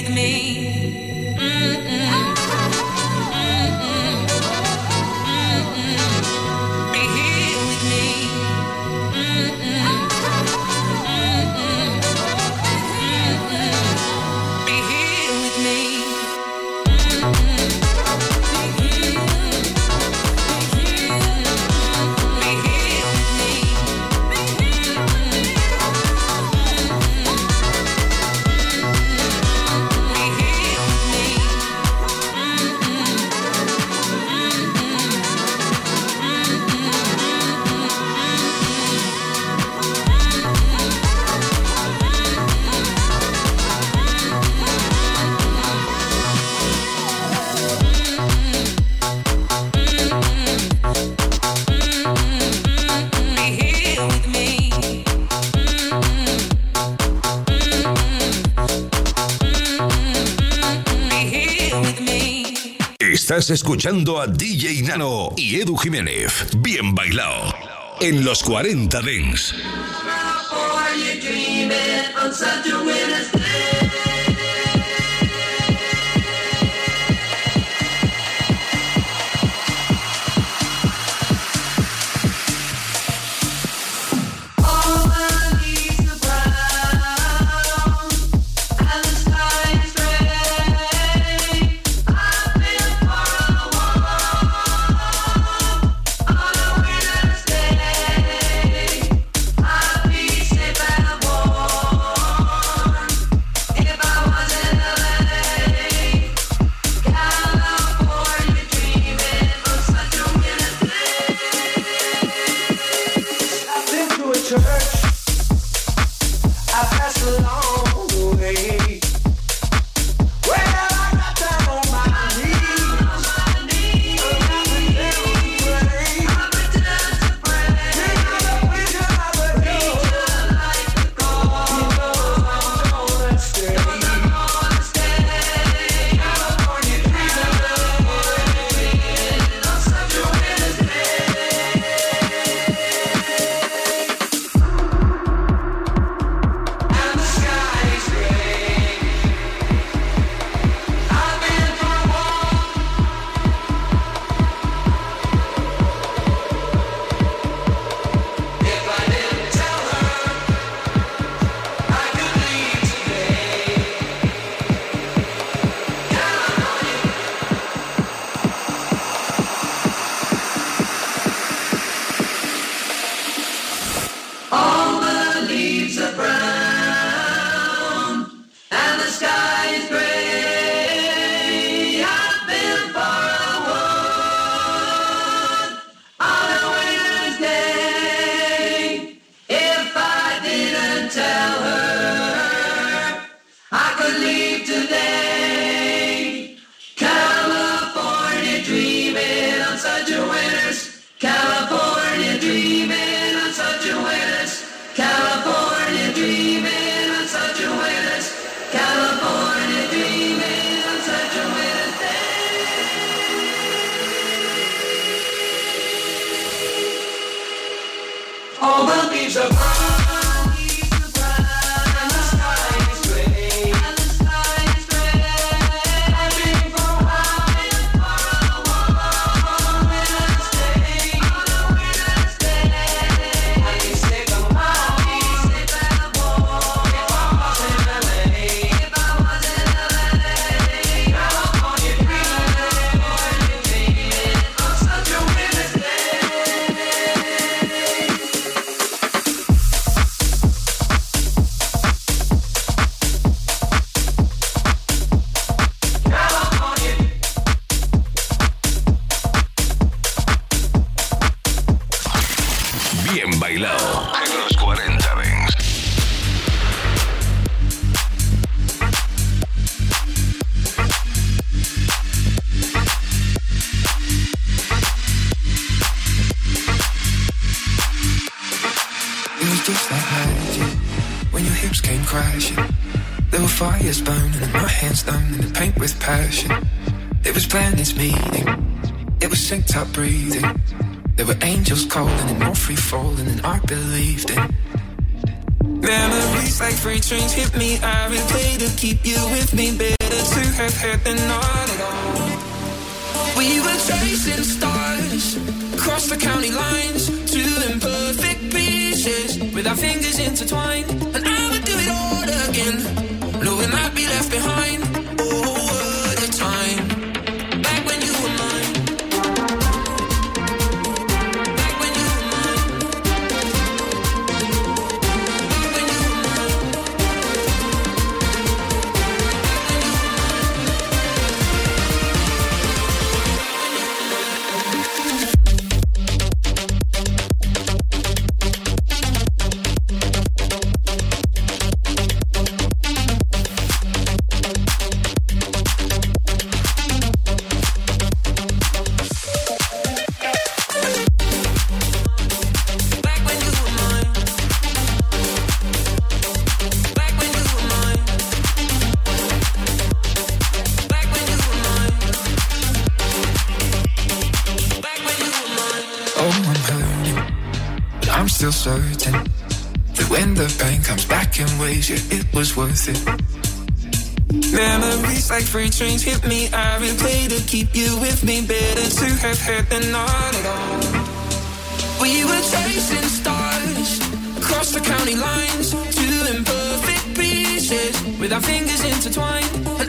with me. Escuchando a DJ Nano y Edu Jiménez. Bien bailado. En los 40 Dents. Breathing. There were angels calling and no free falling, and I believed it. Memories like freight trains hit me. I replay to keep you with me, Better to have had than not at all. We were chasing stars across the county lines, two imperfect pieces with our fingers intertwined. And I would do it all again, knowing I'd be left behind. Certain that when the pain comes back in waves, yeah, it was worth it. Memories like freight trains hit me. I replay to keep you with me. Better to have had than not at all. We were chasing stars across the county lines, two imperfect pieces with our fingers intertwined.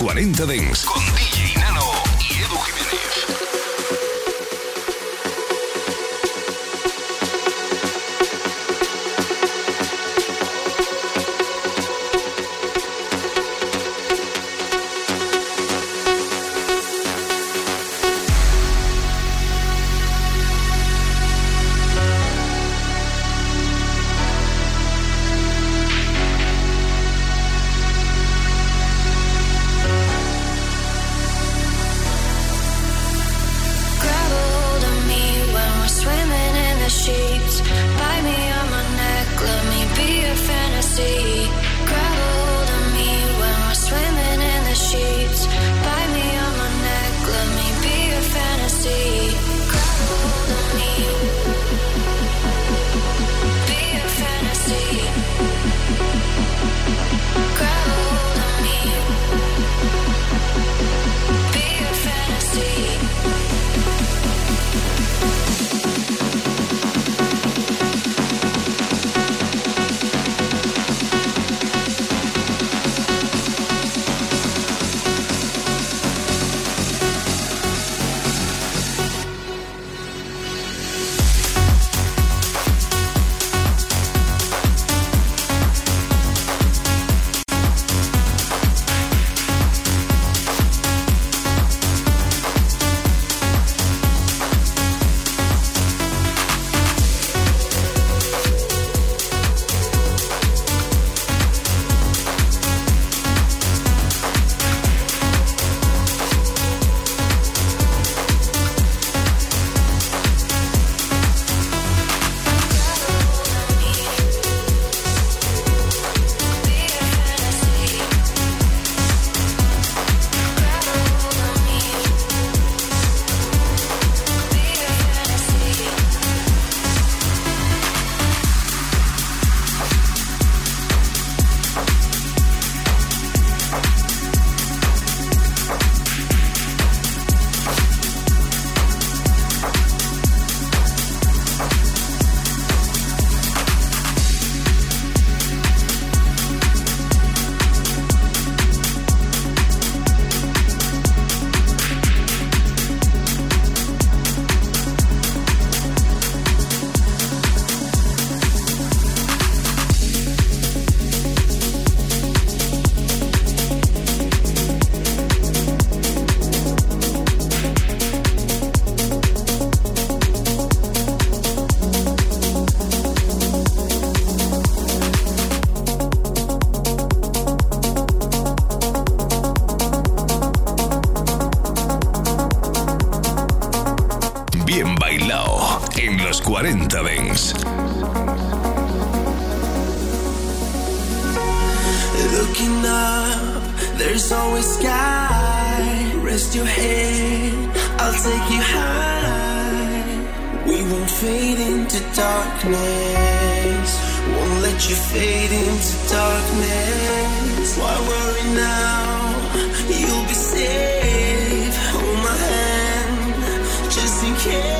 40 Dents con fade into darkness. Won't let you fade into darkness. Why worry now? You'll be safe. Hold my hand, just in case.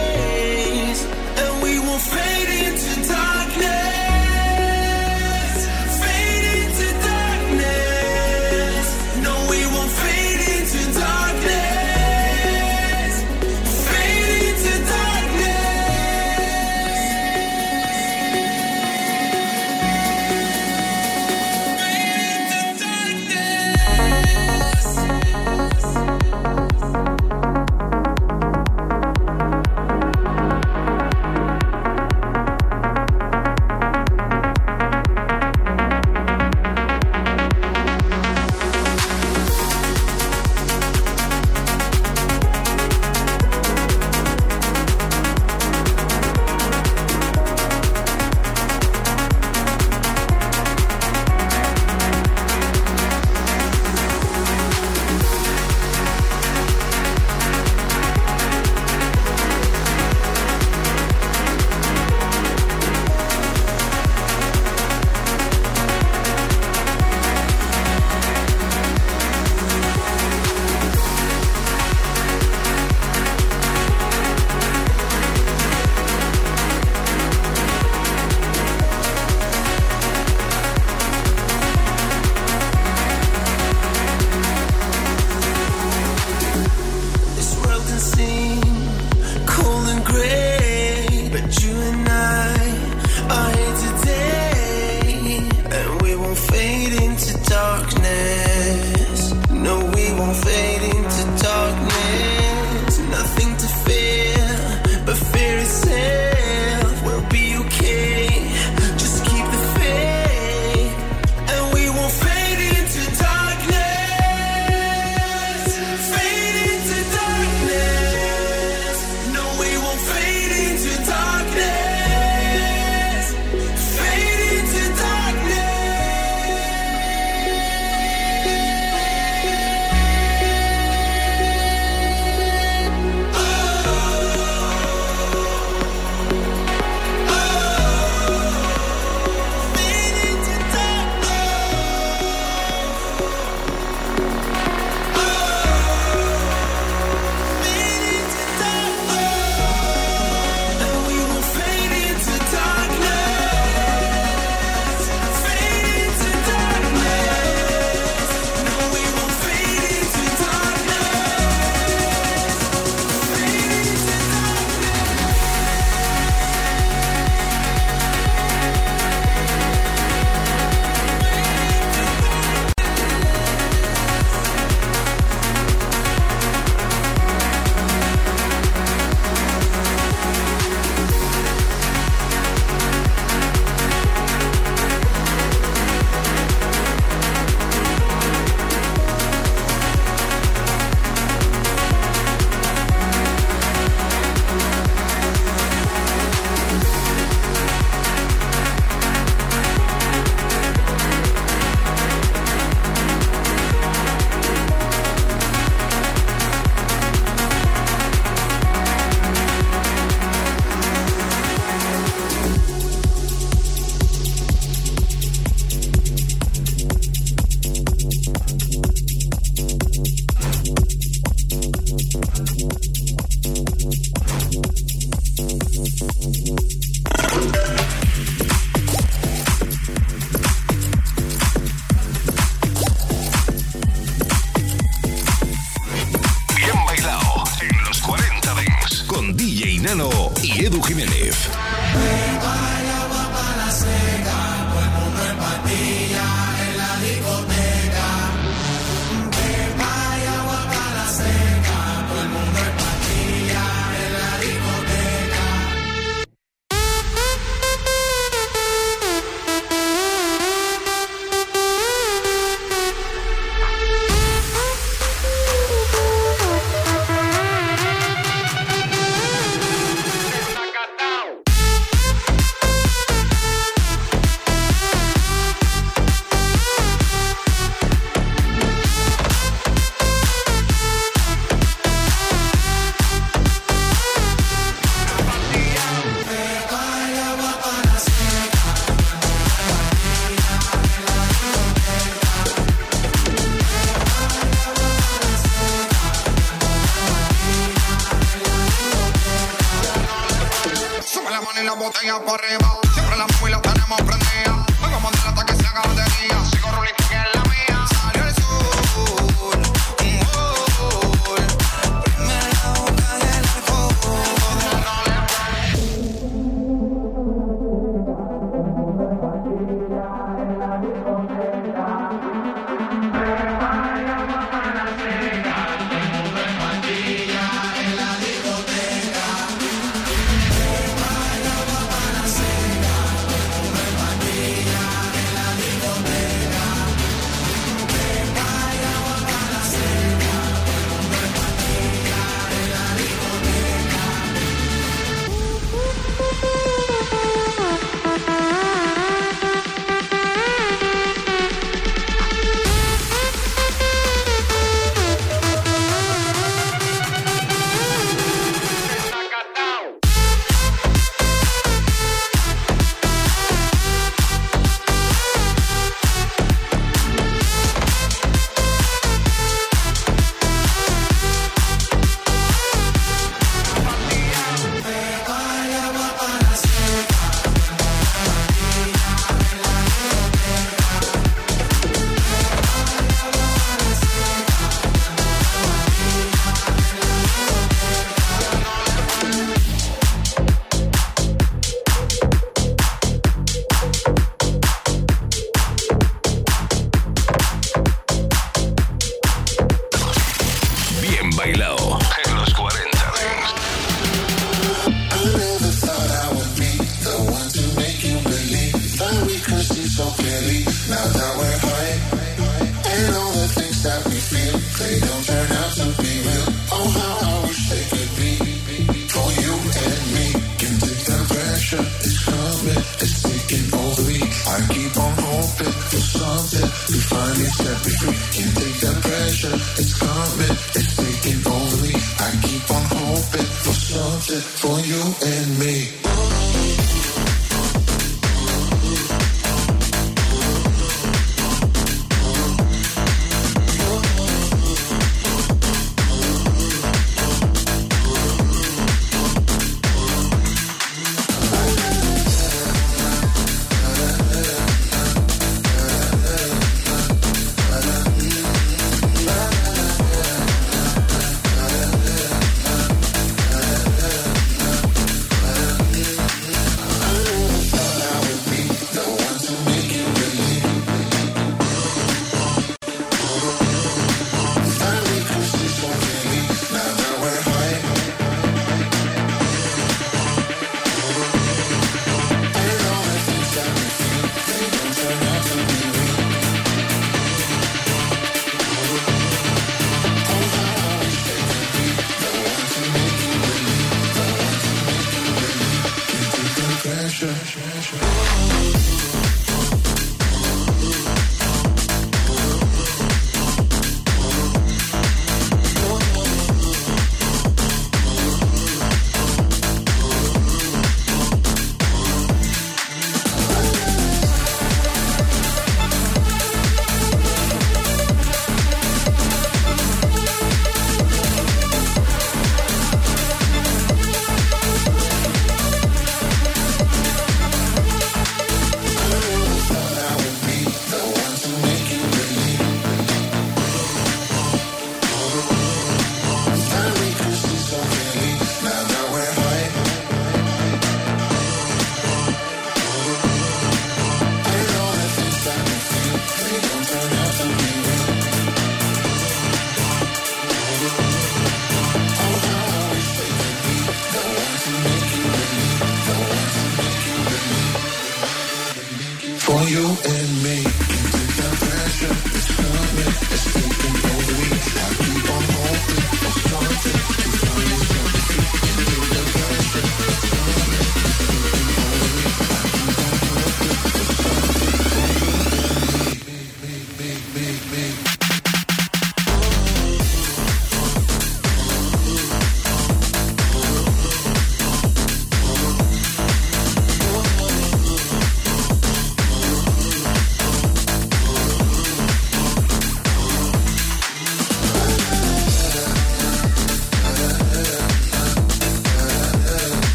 and me.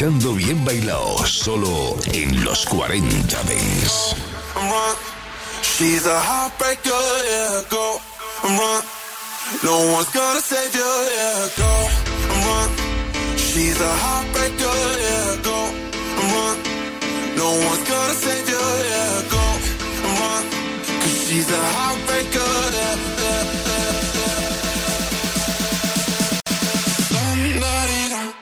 Escuchando Bien Bailado, solo en los 40 Dance. She's a heartbreaker, yeah, go, run. No one's gonna save you, yeah, go, run. She's a heartbreaker, yeah, go, run. No one's gonna save you, yeah, go, run. Cause she's a heartbreaker, yeah,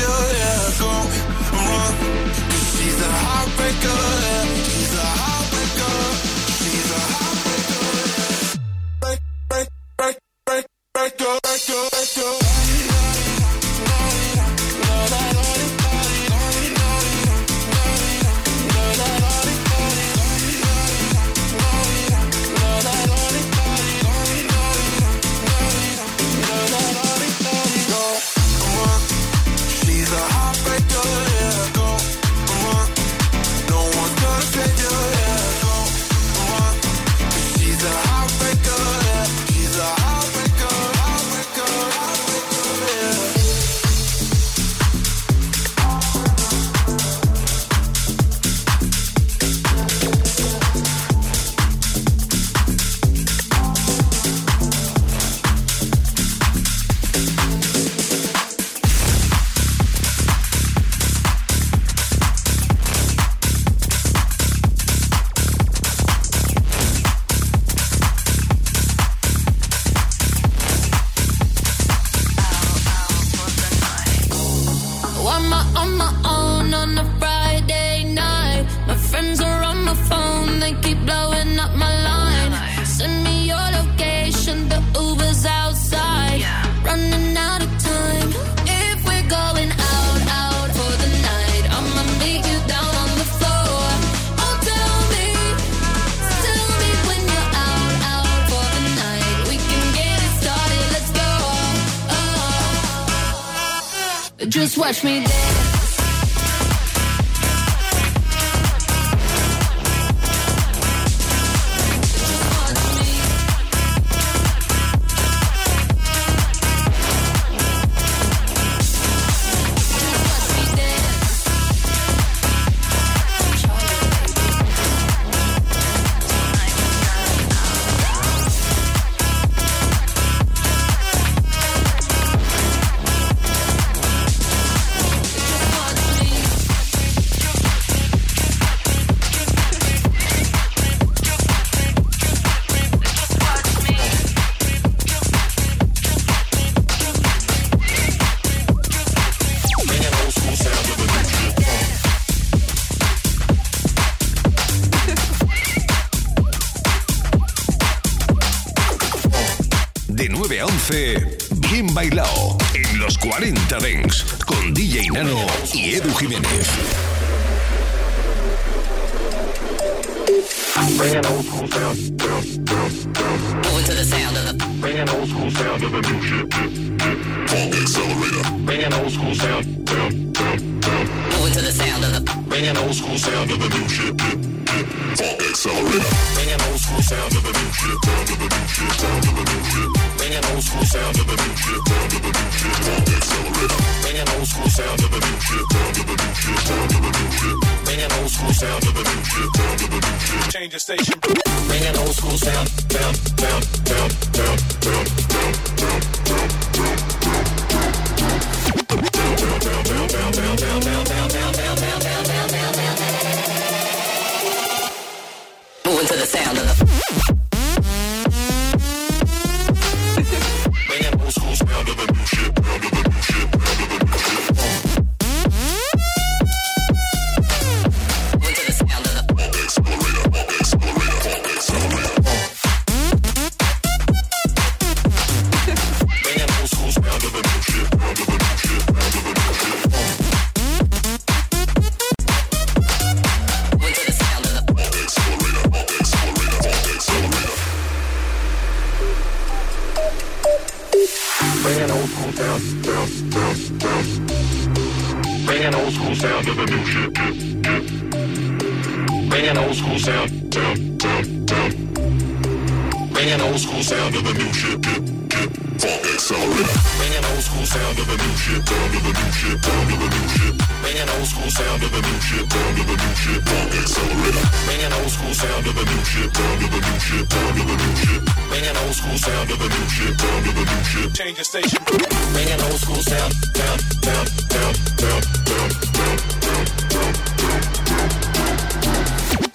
you. Yeah. Go run. Cause she's a heartbreaker. Yeah. Bring an old school sound, to the sound of the old school sound the new shit. Funk old school sound, the sound of the old school sound of the new shit. Funk accelerator. Bring an old school sound of the new shit. Sound of the new shit. Sound of the new shit. Bring an old school sound of the new shit. Sound of the new shit. Funk accelerator. Bring an old school sound of the new shit. Sound of the new shit. Sound of the new shit. Bring an old school sound of the new shit. Sound of the new shit. Change the station. Bring an old school sound. Sound, sound, sound, sound, sound, sound, sound, sound, sound. school Out of it. Sound of the new shit, sound of the new shit. Change the station. Bring an old school sound, sound, sound, sound, sound, sound, sound, sound, sound, sound.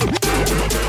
Moving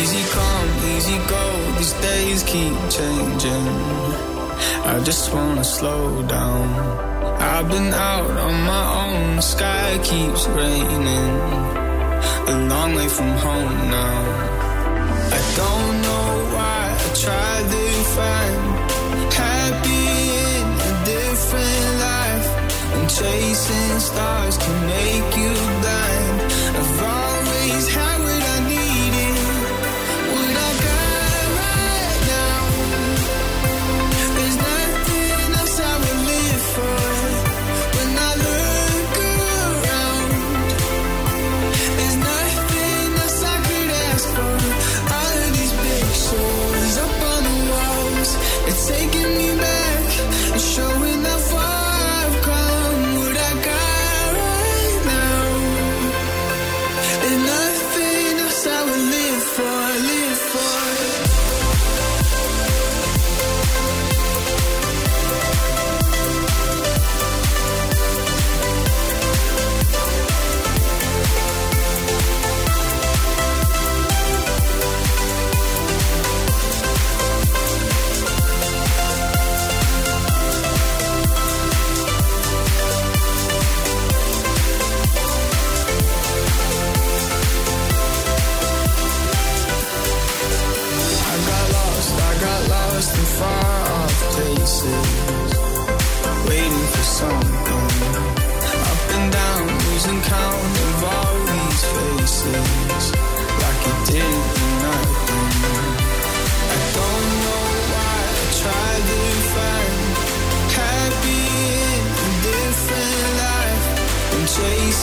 Easy come, easy go, these days keep changing. I just wanna slow down. I've been out on my own, the sky keeps raining. A long way from home now. I don't know why I try to find happy in a different life. And chasing stars can make you blind. I've always had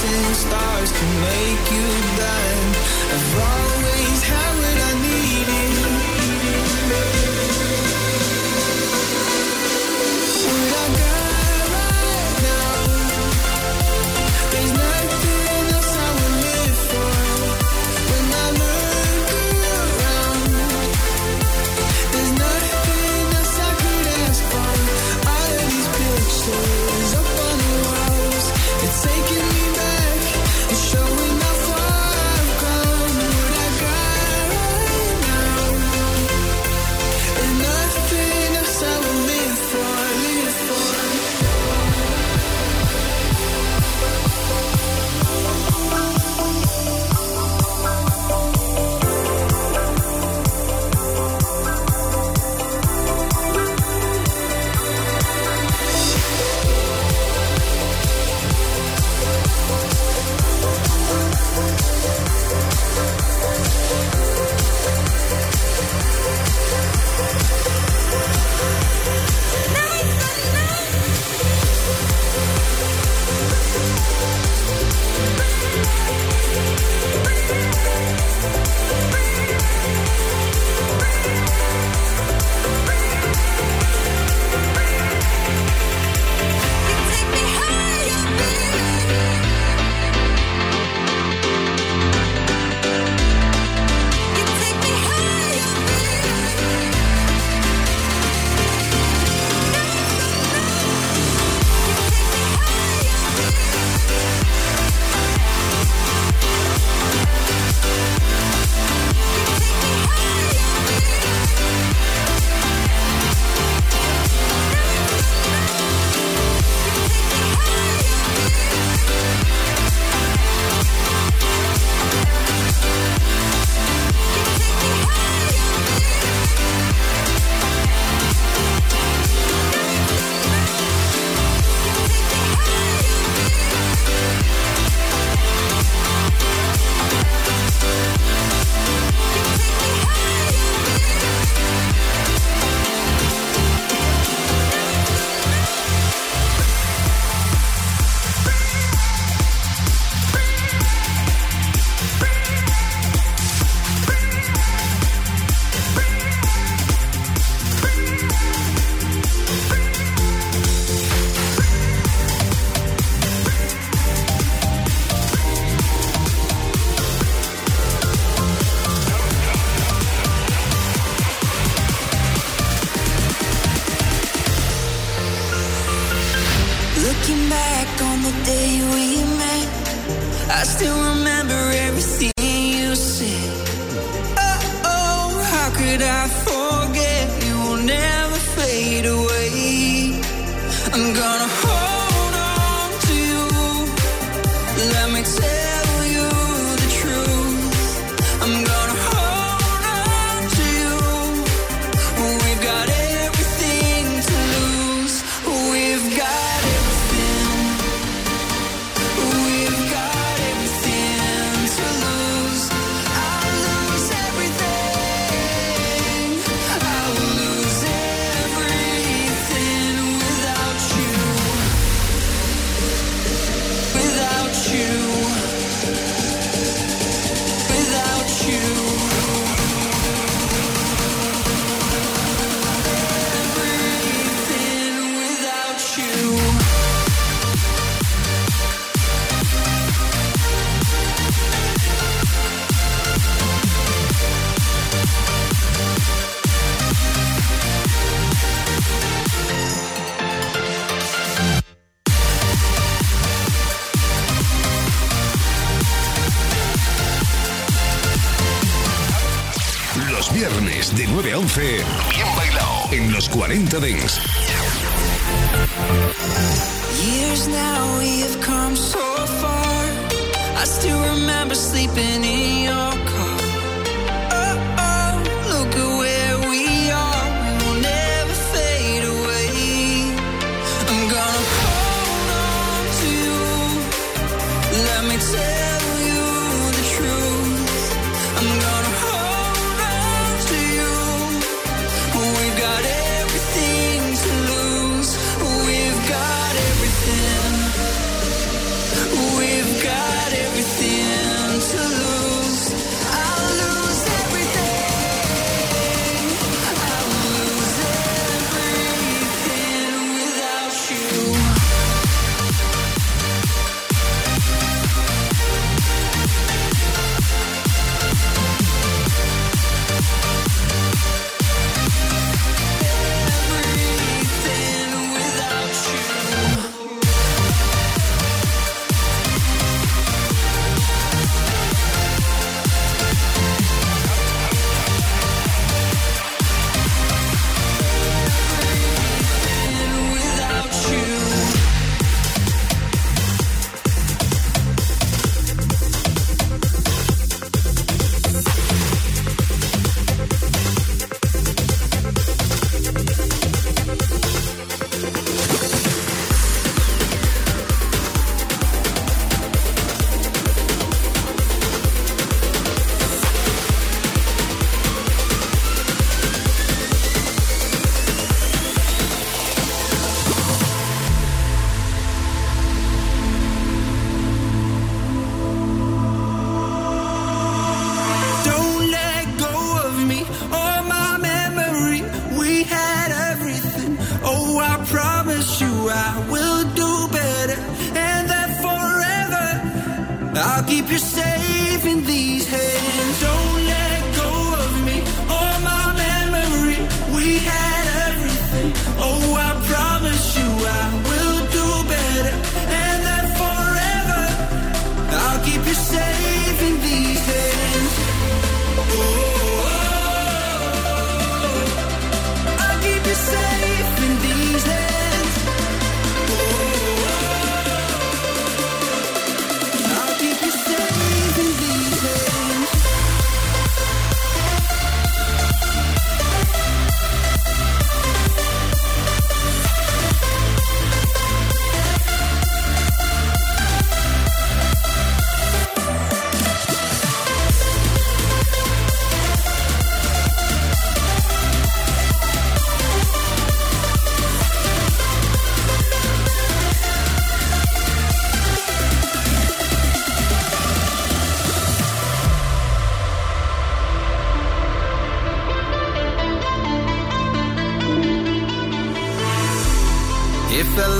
dancing stars to make you blind. I've always had what I need.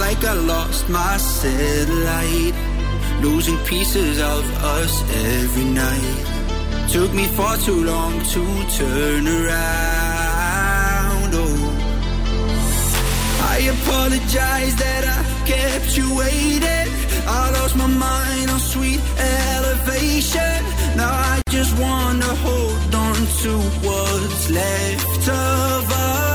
like I lost my satellite. Losing pieces of us every night. Took me far too long to turn around. Oh, I apologize that I kept you waiting. I lost my mind on sweet elevation. Now I just wanna hold on to what's left of us.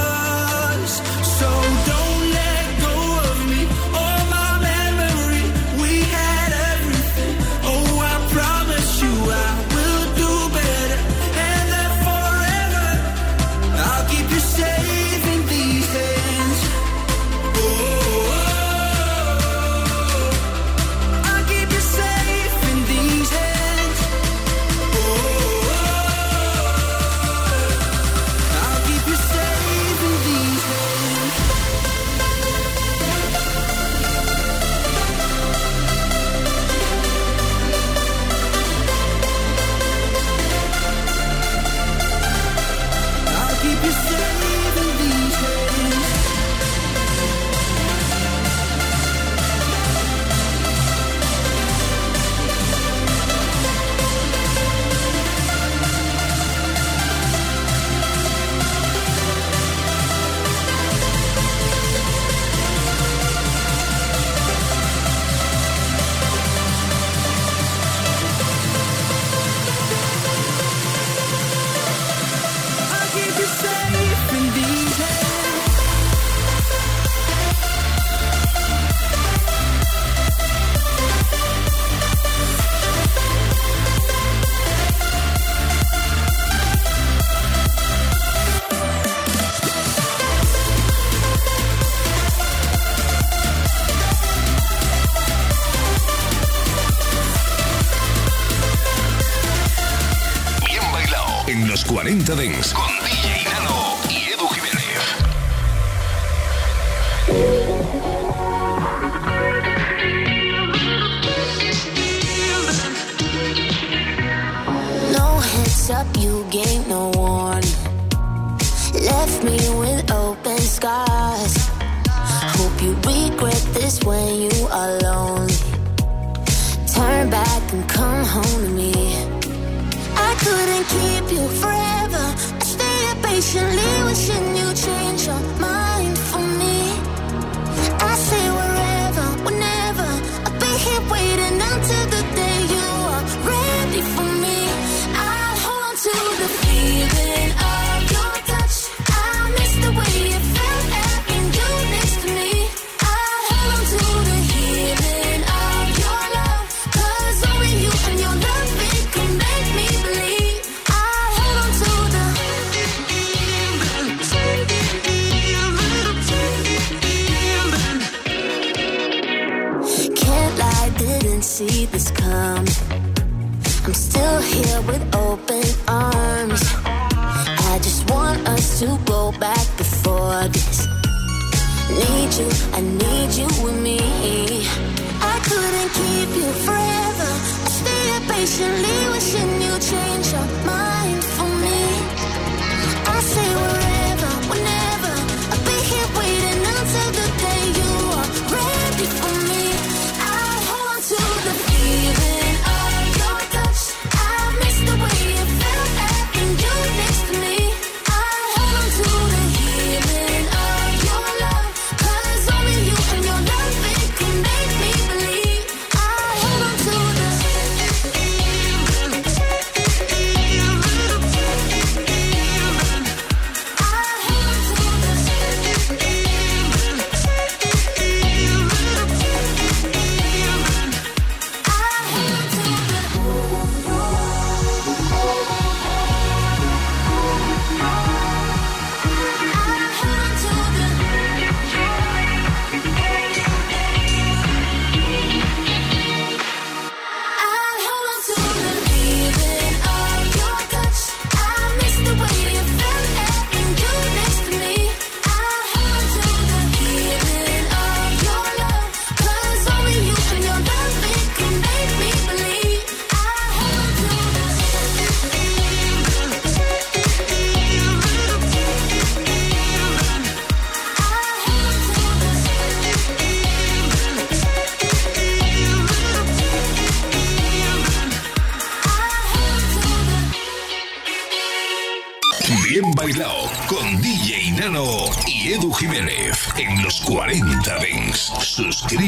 I need you with me. I couldn't keep you forever. I stayed patiently with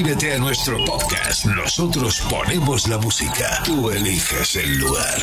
Suscríbete a nuestro podcast. Nosotros ponemos la música. Tú eliges el lugar.